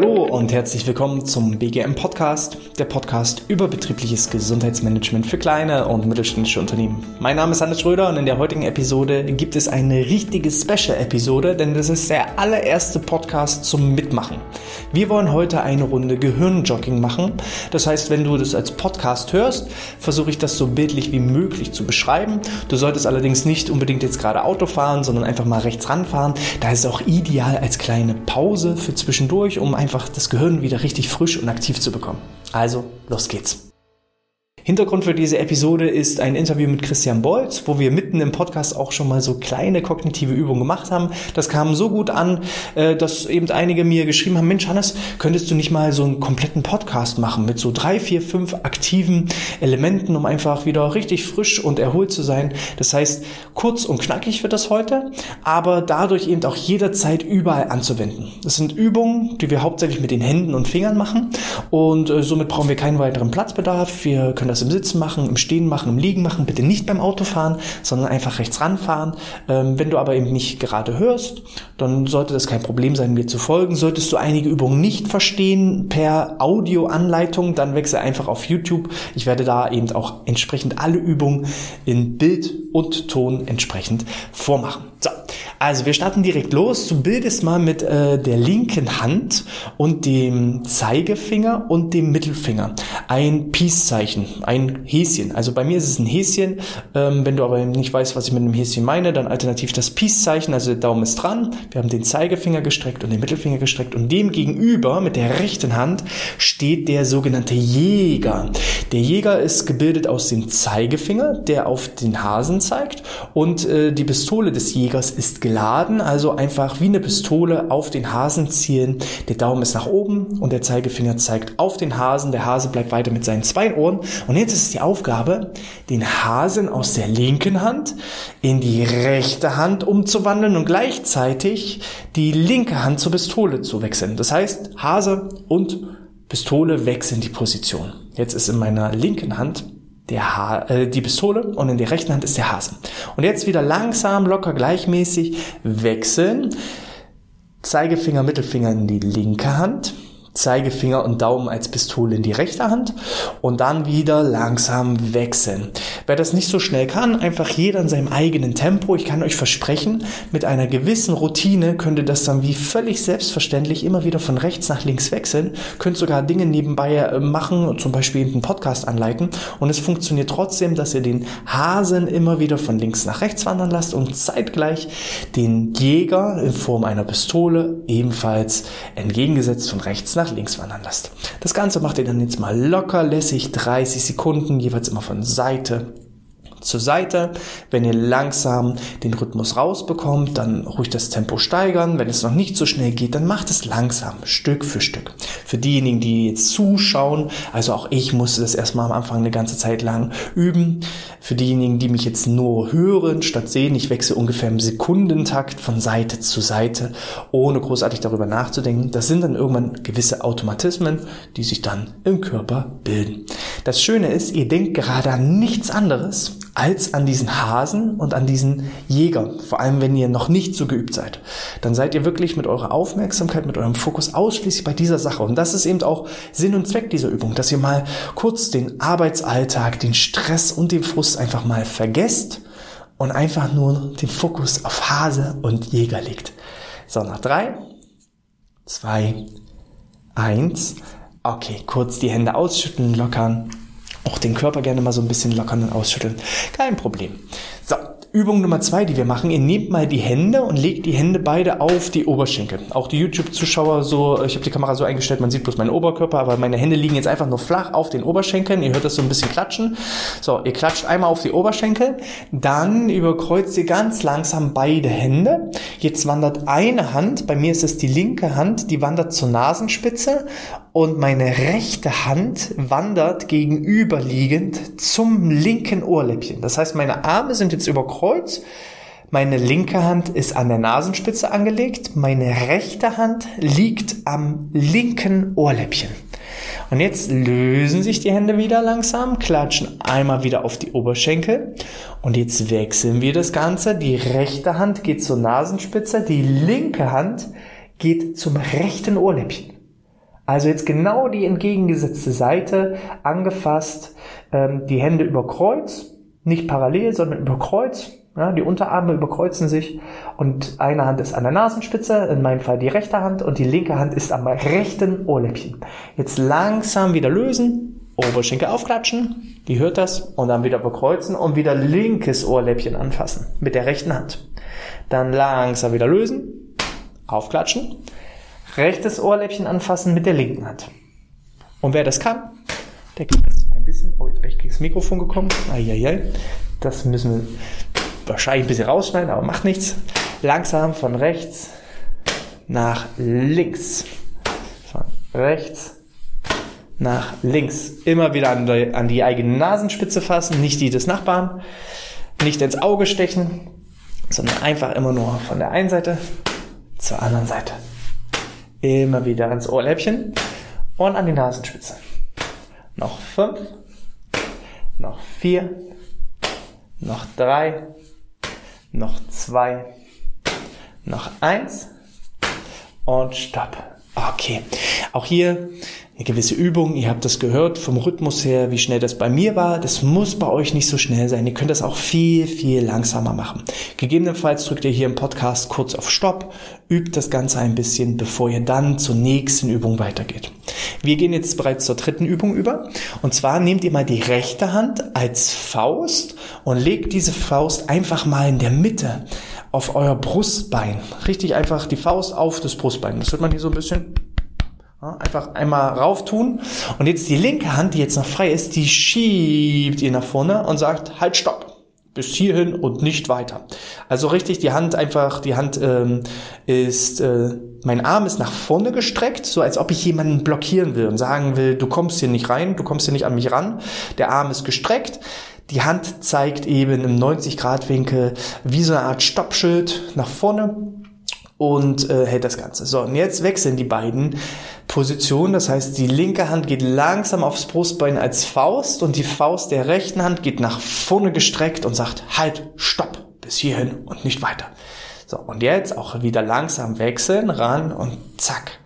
Hallo und herzlich willkommen zum BGM Podcast, der Podcast über betriebliches Gesundheitsmanagement für kleine und mittelständische Unternehmen. Mein Name ist Hannes Schröder und in der heutigen Episode gibt es eine richtige Special-Episode, denn das ist der allererste Podcast zum Mitmachen. Wir wollen heute eine Runde Gehirnjogging machen. Das heißt, wenn du das als Podcast hörst, versuche ich das so bildlich wie möglich zu beschreiben. Du solltest allerdings nicht unbedingt jetzt gerade Auto fahren, sondern einfach mal rechts ranfahren. Da ist es auch ideal als kleine Pause für zwischendurch, um einfach das Gehirn wieder richtig frisch und aktiv zu bekommen. Also, los geht's. Hintergrund für diese Episode ist ein Interview mit Christian Bolz, wo wir mitten im Podcast auch schon mal so kleine kognitive Übungen gemacht haben. Das kam so gut an, äh, dass eben einige mir geschrieben haben, Mensch Hannes, könntest du nicht mal so einen kompletten Podcast machen mit so drei, vier, fünf aktiven Elementen, um einfach wieder richtig frisch und erholt zu sein. Das heißt, kurz und knackig wird das heute, aber dadurch eben auch jederzeit überall anzuwenden. Das sind Übungen, die wir hauptsächlich mit den Händen und Fingern machen und äh, somit brauchen wir keinen weiteren Platzbedarf. Wir können das das im Sitzen machen, im Stehen machen, im Liegen machen, bitte nicht beim Autofahren, sondern einfach rechts ranfahren. Ähm, wenn du aber eben nicht gerade hörst, dann sollte das kein Problem sein, mir zu folgen. Solltest du einige Übungen nicht verstehen per Audioanleitung, dann wechsel einfach auf YouTube. Ich werde da eben auch entsprechend alle Übungen in Bild und Ton entsprechend vormachen. So, also wir starten direkt los. Du bildest mal mit äh, der linken Hand und dem Zeigefinger und dem Mittelfinger ein Peace-Zeichen, ein Häschen. Also bei mir ist es ein Häschen. Ähm, wenn du aber nicht weißt, was ich mit einem Häschen meine, dann alternativ das Peace-Zeichen. Also der Daumen ist dran. Wir haben den Zeigefinger gestreckt und den Mittelfinger gestreckt und dem gegenüber mit der rechten Hand steht der sogenannte Jäger. Der Jäger ist gebildet aus dem Zeigefinger, der auf den Hasen zeigt und äh, die Pistole des Jägers ist geladen, also einfach wie eine Pistole auf den Hasen zielen. Der Daumen ist nach oben und der Zeigefinger zeigt auf den Hasen. Der Hase bleibt weiter mit seinen zwei Ohren. Und jetzt ist es die Aufgabe, den Hasen aus der linken Hand in die rechte Hand umzuwandeln und gleichzeitig die linke Hand zur Pistole zu wechseln. Das heißt, Hase und Pistole wechseln die Position. Jetzt ist in meiner linken Hand der ha äh, die Pistole und in der rechten Hand ist der Hase. Und jetzt wieder langsam, locker, gleichmäßig wechseln. Zeigefinger, Mittelfinger in die linke Hand Zeigefinger und Daumen als Pistole in die rechte Hand und dann wieder langsam wechseln. Wer das nicht so schnell kann, einfach jeder in seinem eigenen Tempo. Ich kann euch versprechen, mit einer gewissen Routine könnt ihr das dann wie völlig selbstverständlich immer wieder von rechts nach links wechseln, könnt sogar Dinge nebenbei äh, machen, zum Beispiel einen Podcast anleiten und es funktioniert trotzdem, dass ihr den Hasen immer wieder von links nach rechts wandern lasst und zeitgleich den Jäger in Form einer Pistole ebenfalls entgegengesetzt von rechts nach links wandern lasst. Das Ganze macht ihr dann jetzt mal locker lässig 30 Sekunden, jeweils immer von Seite zur Seite. Wenn ihr langsam den Rhythmus rausbekommt, dann ruhig das Tempo steigern. Wenn es noch nicht so schnell geht, dann macht es langsam, Stück für Stück. Für diejenigen, die jetzt zuschauen, also auch ich musste das erstmal am Anfang eine ganze Zeit lang üben. Für diejenigen, die mich jetzt nur hören statt sehen, ich wechsle ungefähr im Sekundentakt von Seite zu Seite, ohne großartig darüber nachzudenken. Das sind dann irgendwann gewisse Automatismen, die sich dann im Körper bilden. Das Schöne ist, ihr denkt gerade an nichts anderes als an diesen Hasen und an diesen Jäger. Vor allem, wenn ihr noch nicht so geübt seid. Dann seid ihr wirklich mit eurer Aufmerksamkeit, mit eurem Fokus ausschließlich bei dieser Sache. Und das ist eben auch Sinn und Zweck dieser Übung, dass ihr mal kurz den Arbeitsalltag, den Stress und den Frust einfach mal vergesst und einfach nur den Fokus auf Hase und Jäger legt. So, nach drei, zwei, eins. Okay, kurz die Hände ausschütteln, lockern auch den Körper gerne mal so ein bisschen lockern und ausschütteln. Kein Problem. So, Übung Nummer zwei, die wir machen, ihr nehmt mal die Hände und legt die Hände beide auf die Oberschenkel. Auch die YouTube-Zuschauer so, ich habe die Kamera so eingestellt, man sieht bloß meinen Oberkörper, aber meine Hände liegen jetzt einfach nur flach auf den Oberschenkeln. Ihr hört das so ein bisschen klatschen. So, ihr klatscht einmal auf die Oberschenkel, dann überkreuzt ihr ganz langsam beide Hände. Jetzt wandert eine Hand, bei mir ist es die linke Hand, die wandert zur Nasenspitze und meine rechte Hand wandert gegenüberliegend zum linken Ohrläppchen. Das heißt, meine Arme sind jetzt überkreuzt. Meine linke Hand ist an der Nasenspitze angelegt, meine rechte Hand liegt am linken Ohrläppchen. Und jetzt lösen sich die Hände wieder langsam, klatschen einmal wieder auf die Oberschenkel und jetzt wechseln wir das Ganze. Die rechte Hand geht zur Nasenspitze, die linke Hand geht zum rechten Ohrläppchen. Also jetzt genau die entgegengesetzte Seite angefasst, ähm, die Hände über Kreuz, nicht parallel, sondern über Kreuz. Ja, die Unterarme überkreuzen sich und eine Hand ist an der Nasenspitze, in meinem Fall die rechte Hand und die linke Hand ist am rechten Ohrläppchen. Jetzt langsam wieder lösen, Oberschenkel aufklatschen, die hört das und dann wieder überkreuzen und wieder linkes Ohrläppchen anfassen mit der rechten Hand. Dann langsam wieder lösen, aufklatschen, rechtes Ohrläppchen anfassen mit der linken Hand. Und wer das kann, der ein bisschen, das Mikrofon gekommen, Eieiei. das müssen wir wahrscheinlich ein bisschen rausschneiden, aber macht nichts. Langsam von rechts nach links. Von rechts nach links. Immer wieder an die, an die eigene Nasenspitze fassen, nicht die des Nachbarn. Nicht ins Auge stechen, sondern einfach immer nur von der einen Seite zur anderen Seite. Immer wieder ans Ohrläppchen und an die Nasenspitze. Noch fünf, noch vier, noch drei, noch zwei, noch eins. Und stopp. Okay, auch hier eine gewisse Übung. Ihr habt das gehört vom Rhythmus her, wie schnell das bei mir war. Das muss bei euch nicht so schnell sein. Ihr könnt das auch viel, viel langsamer machen. Gegebenenfalls drückt ihr hier im Podcast kurz auf Stopp, übt das Ganze ein bisschen, bevor ihr dann zur nächsten Übung weitergeht. Wir gehen jetzt bereits zur dritten Übung über. Und zwar nehmt ihr mal die rechte Hand als Faust und legt diese Faust einfach mal in der Mitte auf euer Brustbein. Richtig einfach die Faust auf das Brustbein. Das wird man hier so ein bisschen einfach einmal rauf tun. Und jetzt die linke Hand, die jetzt noch frei ist, die schiebt ihr nach vorne und sagt, halt, stopp. Bis hierhin und nicht weiter. Also richtig, die Hand einfach, die Hand ähm, ist, äh, mein Arm ist nach vorne gestreckt, so als ob ich jemanden blockieren will und sagen will, du kommst hier nicht rein, du kommst hier nicht an mich ran. Der Arm ist gestreckt. Die Hand zeigt eben im 90-Grad-Winkel wie so eine Art Stoppschild nach vorne und äh, hält das Ganze. So, und jetzt wechseln die beiden Positionen. Das heißt, die linke Hand geht langsam aufs Brustbein als Faust und die Faust der rechten Hand geht nach vorne gestreckt und sagt, halt, stopp, bis hierhin und nicht weiter. So, und jetzt auch wieder langsam wechseln, ran und zack,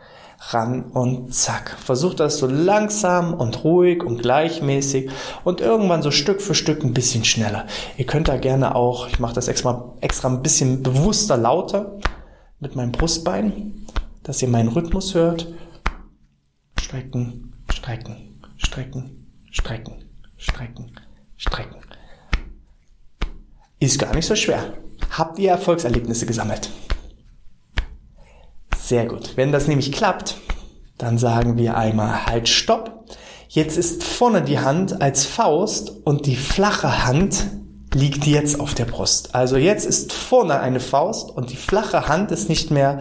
ran und zack. Versucht das so langsam und ruhig und gleichmäßig und irgendwann so Stück für Stück ein bisschen schneller. Ihr könnt da gerne auch, ich mache das extra, extra ein bisschen bewusster lauter, mit meinem Brustbein, dass ihr meinen Rhythmus hört. Strecken, strecken, strecken, strecken, strecken, strecken. Ist gar nicht so schwer. Habt ihr Erfolgserlebnisse gesammelt? Sehr gut. Wenn das nämlich klappt, dann sagen wir einmal halt Stopp. Jetzt ist vorne die Hand als Faust und die flache Hand liegt jetzt auf der Brust. Also jetzt ist vorne eine Faust und die flache Hand ist nicht mehr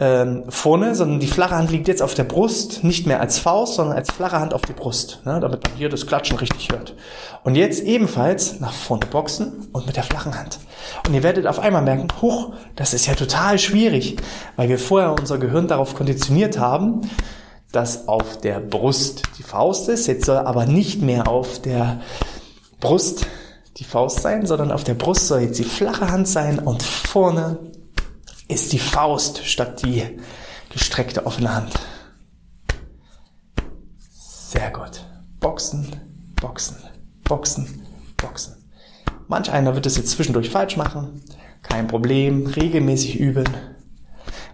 ähm, vorne, sondern die flache Hand liegt jetzt auf der Brust, nicht mehr als Faust, sondern als flache Hand auf die Brust, ne, damit man hier das Klatschen richtig hört. Und jetzt ebenfalls nach vorne boxen und mit der flachen Hand. Und ihr werdet auf einmal merken, huch, das ist ja total schwierig, weil wir vorher unser Gehirn darauf konditioniert haben, dass auf der Brust die Faust ist, jetzt soll aber nicht mehr auf der Brust die Faust sein, sondern auf der Brust soll jetzt die flache Hand sein und vorne ist die Faust statt die gestreckte offene Hand. Sehr gut. Boxen, boxen, boxen, boxen. Manch einer wird es jetzt zwischendurch falsch machen. Kein Problem. Regelmäßig üben.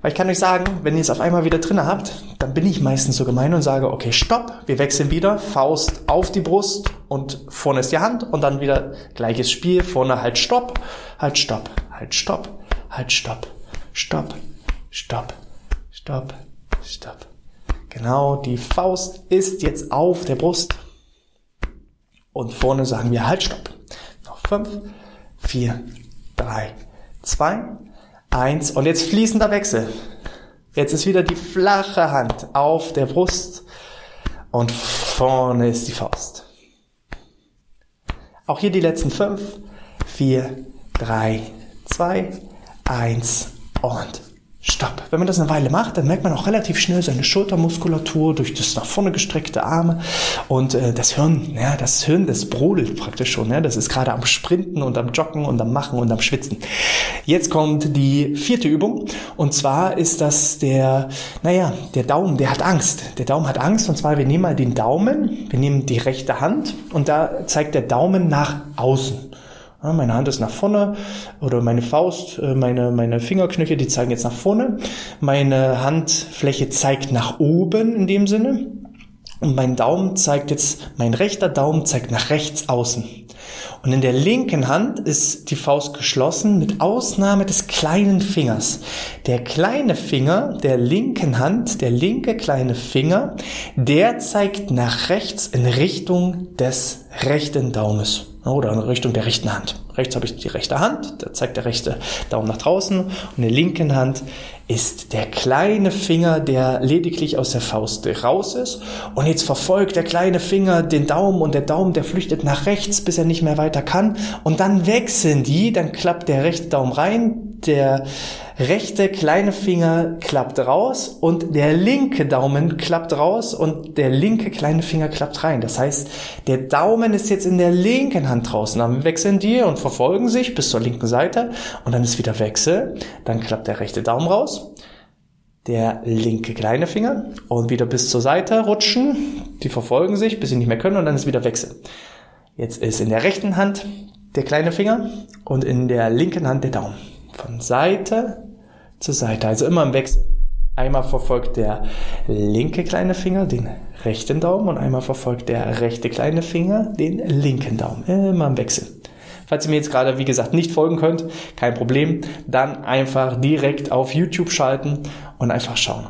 Weil ich kann euch sagen, wenn ihr es auf einmal wieder drinne habt, dann bin ich meistens so gemein und sage, okay, stopp, wir wechseln wieder, Faust auf die Brust und vorne ist die Hand und dann wieder gleiches Spiel, vorne halt stopp, halt stopp, halt stopp, halt stopp, stopp, stopp, stopp, stopp. Genau, die Faust ist jetzt auf der Brust und vorne sagen wir halt stopp. Noch fünf, vier, drei, zwei, Eins. Und jetzt fließender Wechsel. Jetzt ist wieder die flache Hand auf der Brust und vorne ist die Faust. Auch hier die letzten fünf, vier, drei, zwei, eins und Stopp. Wenn man das eine Weile macht, dann merkt man auch relativ schnell seine Schultermuskulatur durch das nach vorne gestreckte Arme und äh, das Hirn, ja, das Hirn, das brodelt praktisch schon, ja, das ist gerade am Sprinten und am Joggen und am Machen und am Schwitzen. Jetzt kommt die vierte Übung und zwar ist das der, naja, der Daumen, der hat Angst. Der Daumen hat Angst und zwar wir nehmen mal den Daumen, wir nehmen die rechte Hand und da zeigt der Daumen nach außen. Meine Hand ist nach vorne oder meine Faust, äh, meine, meine Fingerknöchel, die zeigen jetzt nach vorne. Meine Handfläche zeigt nach oben in dem Sinne. Und mein Daumen zeigt jetzt, mein rechter Daumen zeigt nach rechts außen. Und in der linken Hand ist die Faust geschlossen mit Ausnahme des kleinen Fingers. Der kleine Finger der linken Hand, der linke kleine Finger, der zeigt nach rechts in Richtung des rechten Daumes oder in Richtung der rechten Hand. Rechts habe ich die rechte Hand, da zeigt der rechte Daumen nach draußen und in der linken Hand ist der kleine Finger, der lediglich aus der Faust raus ist und jetzt verfolgt der kleine Finger den Daumen und der Daumen, der flüchtet nach rechts, bis er nicht mehr weiter kann und dann wechseln die, dann klappt der rechte Daumen rein, der rechte kleine Finger klappt raus und der linke Daumen klappt raus und der linke kleine Finger klappt rein. Das heißt, der Daumen ist jetzt in der linken Hand draußen. Dann wechseln die und verfolgen sich bis zur linken Seite und dann ist wieder Wechsel. Dann klappt der rechte Daumen raus, der linke kleine Finger und wieder bis zur Seite rutschen. Die verfolgen sich, bis sie nicht mehr können und dann ist wieder Wechsel. Jetzt ist in der rechten Hand der kleine Finger und in der linken Hand der Daumen. Von Seite zur Seite, also immer im Wechsel. Einmal verfolgt der linke kleine Finger den rechten Daumen und einmal verfolgt der rechte kleine Finger den linken Daumen. Immer im Wechsel. Falls ihr mir jetzt gerade, wie gesagt, nicht folgen könnt, kein Problem, dann einfach direkt auf YouTube schalten und einfach schauen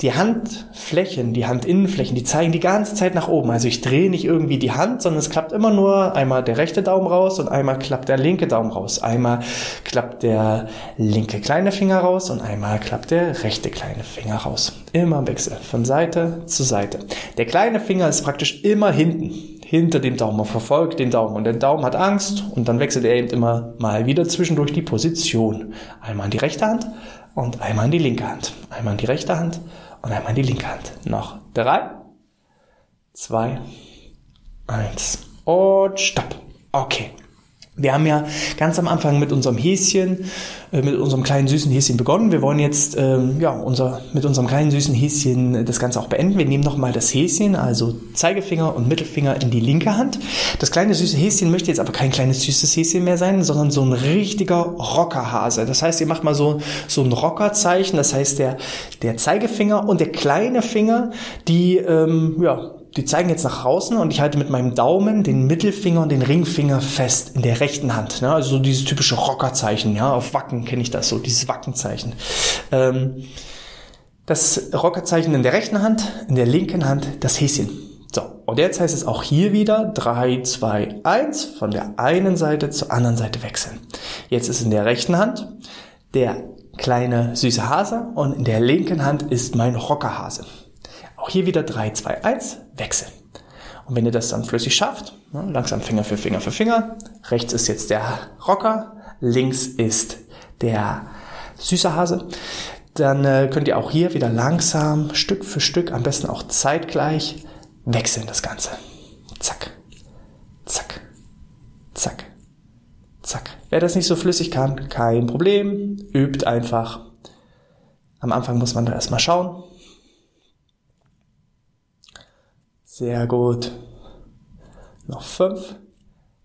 die Handflächen, die Handinnenflächen, die zeigen die ganze Zeit nach oben. Also ich drehe nicht irgendwie die Hand, sondern es klappt immer nur einmal der rechte Daumen raus und einmal klappt der linke Daumen raus. Einmal klappt der linke kleine Finger raus und einmal klappt der rechte kleine Finger raus. Immer im Wechsel, von Seite zu Seite. Der kleine Finger ist praktisch immer hinten, hinter dem Daumen. Man verfolgt den Daumen und der Daumen hat Angst und dann wechselt er eben immer mal wieder zwischendurch die Position. Einmal in die rechte Hand und einmal in die linke Hand. Einmal in die rechte Hand und einmal in die linke Hand. Noch drei, zwei, eins und stopp. Okay. Wir haben ja ganz am Anfang mit unserem Häschen, äh, mit unserem kleinen süßen Häschen begonnen. Wir wollen jetzt ähm, ja unser, mit unserem kleinen süßen Häschen das Ganze auch beenden. Wir nehmen nochmal das Häschen, also Zeigefinger und Mittelfinger in die linke Hand. Das kleine süße Häschen möchte jetzt aber kein kleines süßes Häschen mehr sein, sondern so ein richtiger Rockerhase. Das heißt, ihr macht mal so, so ein Rockerzeichen. Das heißt, der, der Zeigefinger und der kleine Finger, die ähm, ja, die zeigen jetzt nach außen und ich halte mit meinem Daumen den Mittelfinger und den Ringfinger fest in der rechten Hand. Ne? Also so dieses typische Rockerzeichen, ja, auf Wacken kenne ich das so, dieses Wackenzeichen. Ähm, das Rockerzeichen in der rechten Hand, in der linken Hand das Häschen. So, und jetzt heißt es auch hier wieder 3, 2, 1 von der einen Seite zur anderen Seite wechseln. Jetzt ist in der rechten Hand der kleine süße Hase und in der linken Hand ist mein Rockerhase. Auch hier wieder 3, 2, 1, wechseln. Und wenn ihr das dann flüssig schafft, ne, langsam Finger für Finger für Finger, rechts ist jetzt der Rocker, links ist der süße Hase, dann äh, könnt ihr auch hier wieder langsam, Stück für Stück, am besten auch zeitgleich, wechseln das Ganze. Zack, zack, zack, zack. Wer das nicht so flüssig kann, kein Problem, übt einfach. Am Anfang muss man da erstmal schauen, Sehr gut. Noch fünf,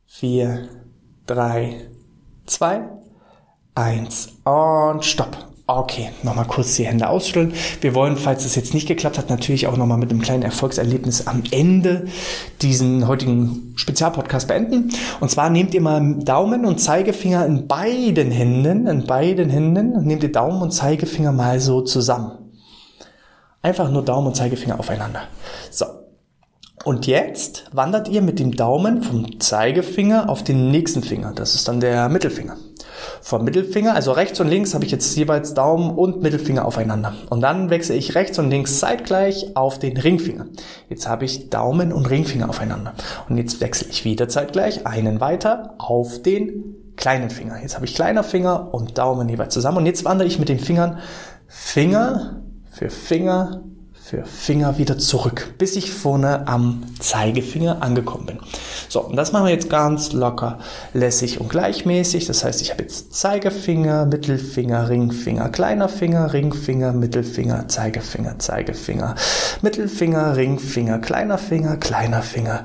vier, drei, zwei, eins und stopp. Okay, nochmal kurz die Hände ausschütteln. Wir wollen, falls es jetzt nicht geklappt hat, natürlich auch nochmal mit einem kleinen Erfolgserlebnis am Ende diesen heutigen Spezialpodcast beenden. Und zwar nehmt ihr mal Daumen und Zeigefinger in beiden Händen, in beiden Händen, nehmt ihr Daumen und Zeigefinger mal so zusammen. Einfach nur Daumen und Zeigefinger aufeinander. So, und jetzt wandert ihr mit dem Daumen vom Zeigefinger auf den nächsten Finger. Das ist dann der Mittelfinger. Vom Mittelfinger, also rechts und links, habe ich jetzt jeweils Daumen und Mittelfinger aufeinander. Und dann wechsle ich rechts und links zeitgleich auf den Ringfinger. Jetzt habe ich Daumen und Ringfinger aufeinander. Und jetzt wechsle ich wieder zeitgleich einen weiter auf den kleinen Finger. Jetzt habe ich kleiner Finger und Daumen jeweils zusammen. Und jetzt wandere ich mit den Fingern Finger für Finger für Finger wieder zurück, bis ich vorne am Zeigefinger angekommen bin. So, und das machen wir jetzt ganz locker, lässig und gleichmäßig. Das heißt, ich habe jetzt Zeigefinger, Mittelfinger, Ringfinger, kleiner Finger, Ringfinger, Mittelfinger, Zeigefinger, Zeigefinger, Mittelfinger, Ringfinger, kleiner Finger, kleiner Finger.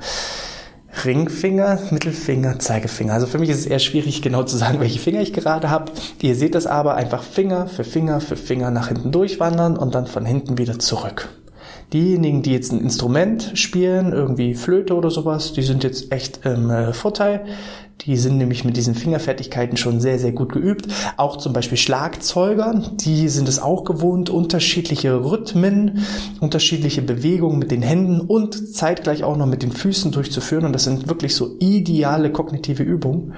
Ringfinger, Mittelfinger, Zeigefinger. Also für mich ist es eher schwierig, genau zu sagen, welche Finger ich gerade habe. Ihr seht das aber einfach Finger für Finger für Finger nach hinten durchwandern und dann von hinten wieder zurück. Diejenigen, die jetzt ein Instrument spielen, irgendwie Flöte oder sowas, die sind jetzt echt im äh, Vorteil. Die sind nämlich mit diesen Fingerfertigkeiten schon sehr, sehr gut geübt. Auch zum Beispiel Schlagzeuger, die sind es auch gewohnt, unterschiedliche Rhythmen, unterschiedliche Bewegungen mit den Händen und zeitgleich auch noch mit den Füßen durchzuführen. Und das sind wirklich so ideale kognitive Übungen.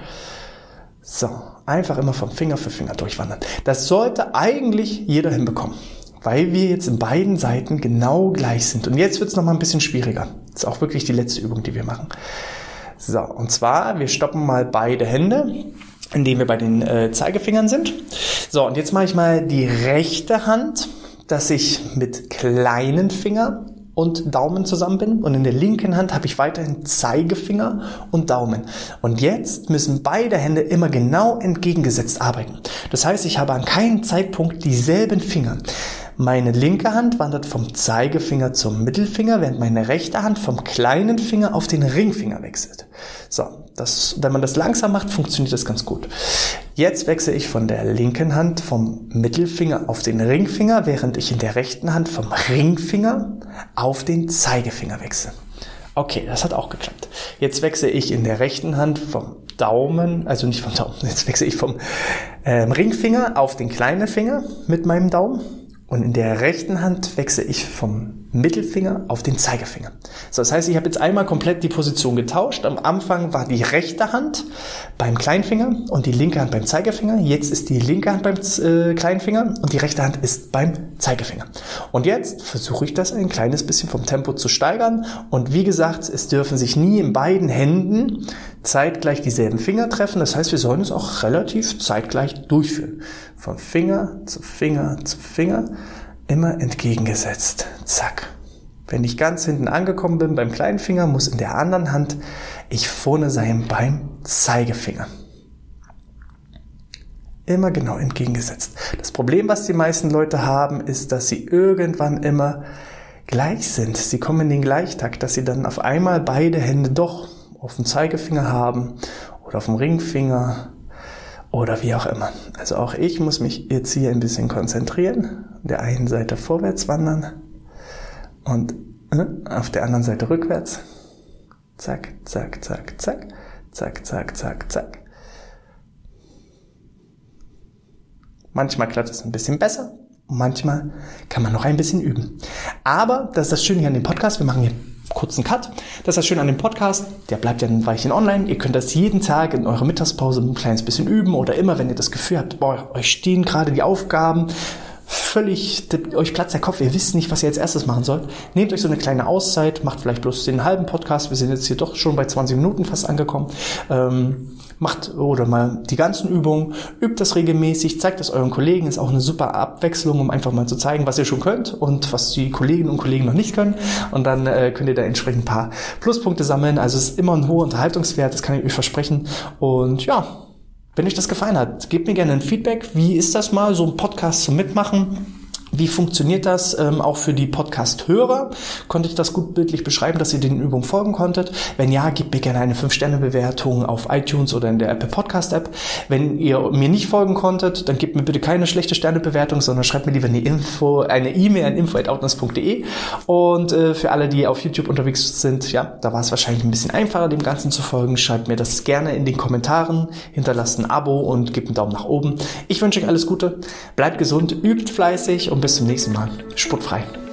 So, einfach immer vom Finger für Finger durchwandern. Das sollte eigentlich jeder hinbekommen weil wir jetzt in beiden Seiten genau gleich sind. Und jetzt wird es nochmal ein bisschen schwieriger. Das ist auch wirklich die letzte Übung, die wir machen. So, und zwar, wir stoppen mal beide Hände, indem wir bei den äh, Zeigefingern sind. So, und jetzt mache ich mal die rechte Hand, dass ich mit kleinen Finger und Daumen zusammen bin und in der linken Hand habe ich weiterhin Zeigefinger und Daumen. Und jetzt müssen beide Hände immer genau entgegengesetzt arbeiten. Das heißt, ich habe an keinem Zeitpunkt dieselben Finger. Meine linke Hand wandert vom Zeigefinger zum Mittelfinger, während meine rechte Hand vom kleinen Finger auf den Ringfinger wechselt. So, das, wenn man das langsam macht, funktioniert das ganz gut. Jetzt wechsle ich von der linken Hand vom Mittelfinger auf den Ringfinger, während ich in der rechten Hand vom Ringfinger auf den Zeigefinger wechsle. Okay, das hat auch geklappt. Jetzt wechsle ich in der rechten Hand vom Daumen, also nicht vom Daumen, jetzt wechsle ich vom ähm, Ringfinger auf den kleinen Finger mit meinem Daumen und in der rechten Hand wechsle ich vom Mittelfinger auf den Zeigefinger. So, das heißt, ich habe jetzt einmal komplett die Position getauscht. Am Anfang war die rechte Hand beim Kleinfinger und die linke Hand beim Zeigefinger. Jetzt ist die linke Hand beim äh, Kleinfinger und die rechte Hand ist beim Zeigefinger. Und jetzt versuche ich das ein kleines bisschen vom Tempo zu steigern. Und wie gesagt, es dürfen sich nie in beiden Händen zeitgleich dieselben Finger treffen. Das heißt, wir sollen es auch relativ zeitgleich durchführen. Von Finger zu Finger zu Finger, immer entgegengesetzt. Zack. Wenn ich ganz hinten angekommen bin beim kleinen Finger, muss in der anderen Hand ich vorne sein beim Zeigefinger. Immer genau entgegengesetzt. Das Problem, was die meisten Leute haben, ist, dass sie irgendwann immer gleich sind. Sie kommen in den Gleichtakt, dass sie dann auf einmal beide Hände doch auf dem Zeigefinger haben oder auf dem Ringfinger oder wie auch immer. Also auch ich muss mich jetzt hier ein bisschen konzentrieren, der einen Seite vorwärts wandern und äh, auf der anderen Seite rückwärts. Zack, zack, zack, zack, zack, zack, zack, zack. Manchmal klappt es ein bisschen besser, manchmal kann man noch ein bisschen üben. Aber das ist das Schöne an dem Podcast. Wir machen hier kurzen Cut. Das ist das Schöne an dem Podcast. Der bleibt ja ein Weilchen online. Ihr könnt das jeden Tag in eurer Mittagspause ein kleines bisschen üben oder immer, wenn ihr das Gefühl habt, boah, euch stehen gerade die Aufgaben völlig, euch platzt der Kopf, ihr wisst nicht, was ihr als erstes machen sollt. Nehmt euch so eine kleine Auszeit, macht vielleicht bloß den halben Podcast. Wir sind jetzt hier doch schon bei 20 Minuten fast angekommen. Ähm, macht oder mal die ganzen Übungen, übt das regelmäßig, zeigt das euren Kollegen, ist auch eine super Abwechslung, um einfach mal zu zeigen, was ihr schon könnt und was die Kolleginnen und Kollegen noch nicht können. Und dann äh, könnt ihr da entsprechend ein paar Pluspunkte sammeln. Also es ist immer ein hoher Unterhaltungswert, das kann ich euch versprechen. Und ja, wenn euch das gefallen hat, gebt mir gerne ein Feedback. Wie ist das mal, so ein Podcast zu mitmachen? Wie funktioniert das ähm, auch für die Podcast-Hörer? Konnte ich das gut bildlich beschreiben, dass ihr den Übungen folgen konntet? Wenn ja, gebt mir gerne eine 5-Sterne-Bewertung auf iTunes oder in der Apple Podcast-App. Wenn ihr mir nicht folgen konntet, dann gebt mir bitte keine schlechte Sternebewertung, sondern schreibt mir lieber eine Info, eine E-Mail an info.outness.de. Und äh, für alle, die auf YouTube unterwegs sind, ja, da war es wahrscheinlich ein bisschen einfacher, dem Ganzen zu folgen. Schreibt mir das gerne in den Kommentaren, hinterlasst ein Abo und gebt einen Daumen nach oben. Ich wünsche euch alles Gute, bleibt gesund, übt fleißig und bis zum nächsten Mal. Sportfrei.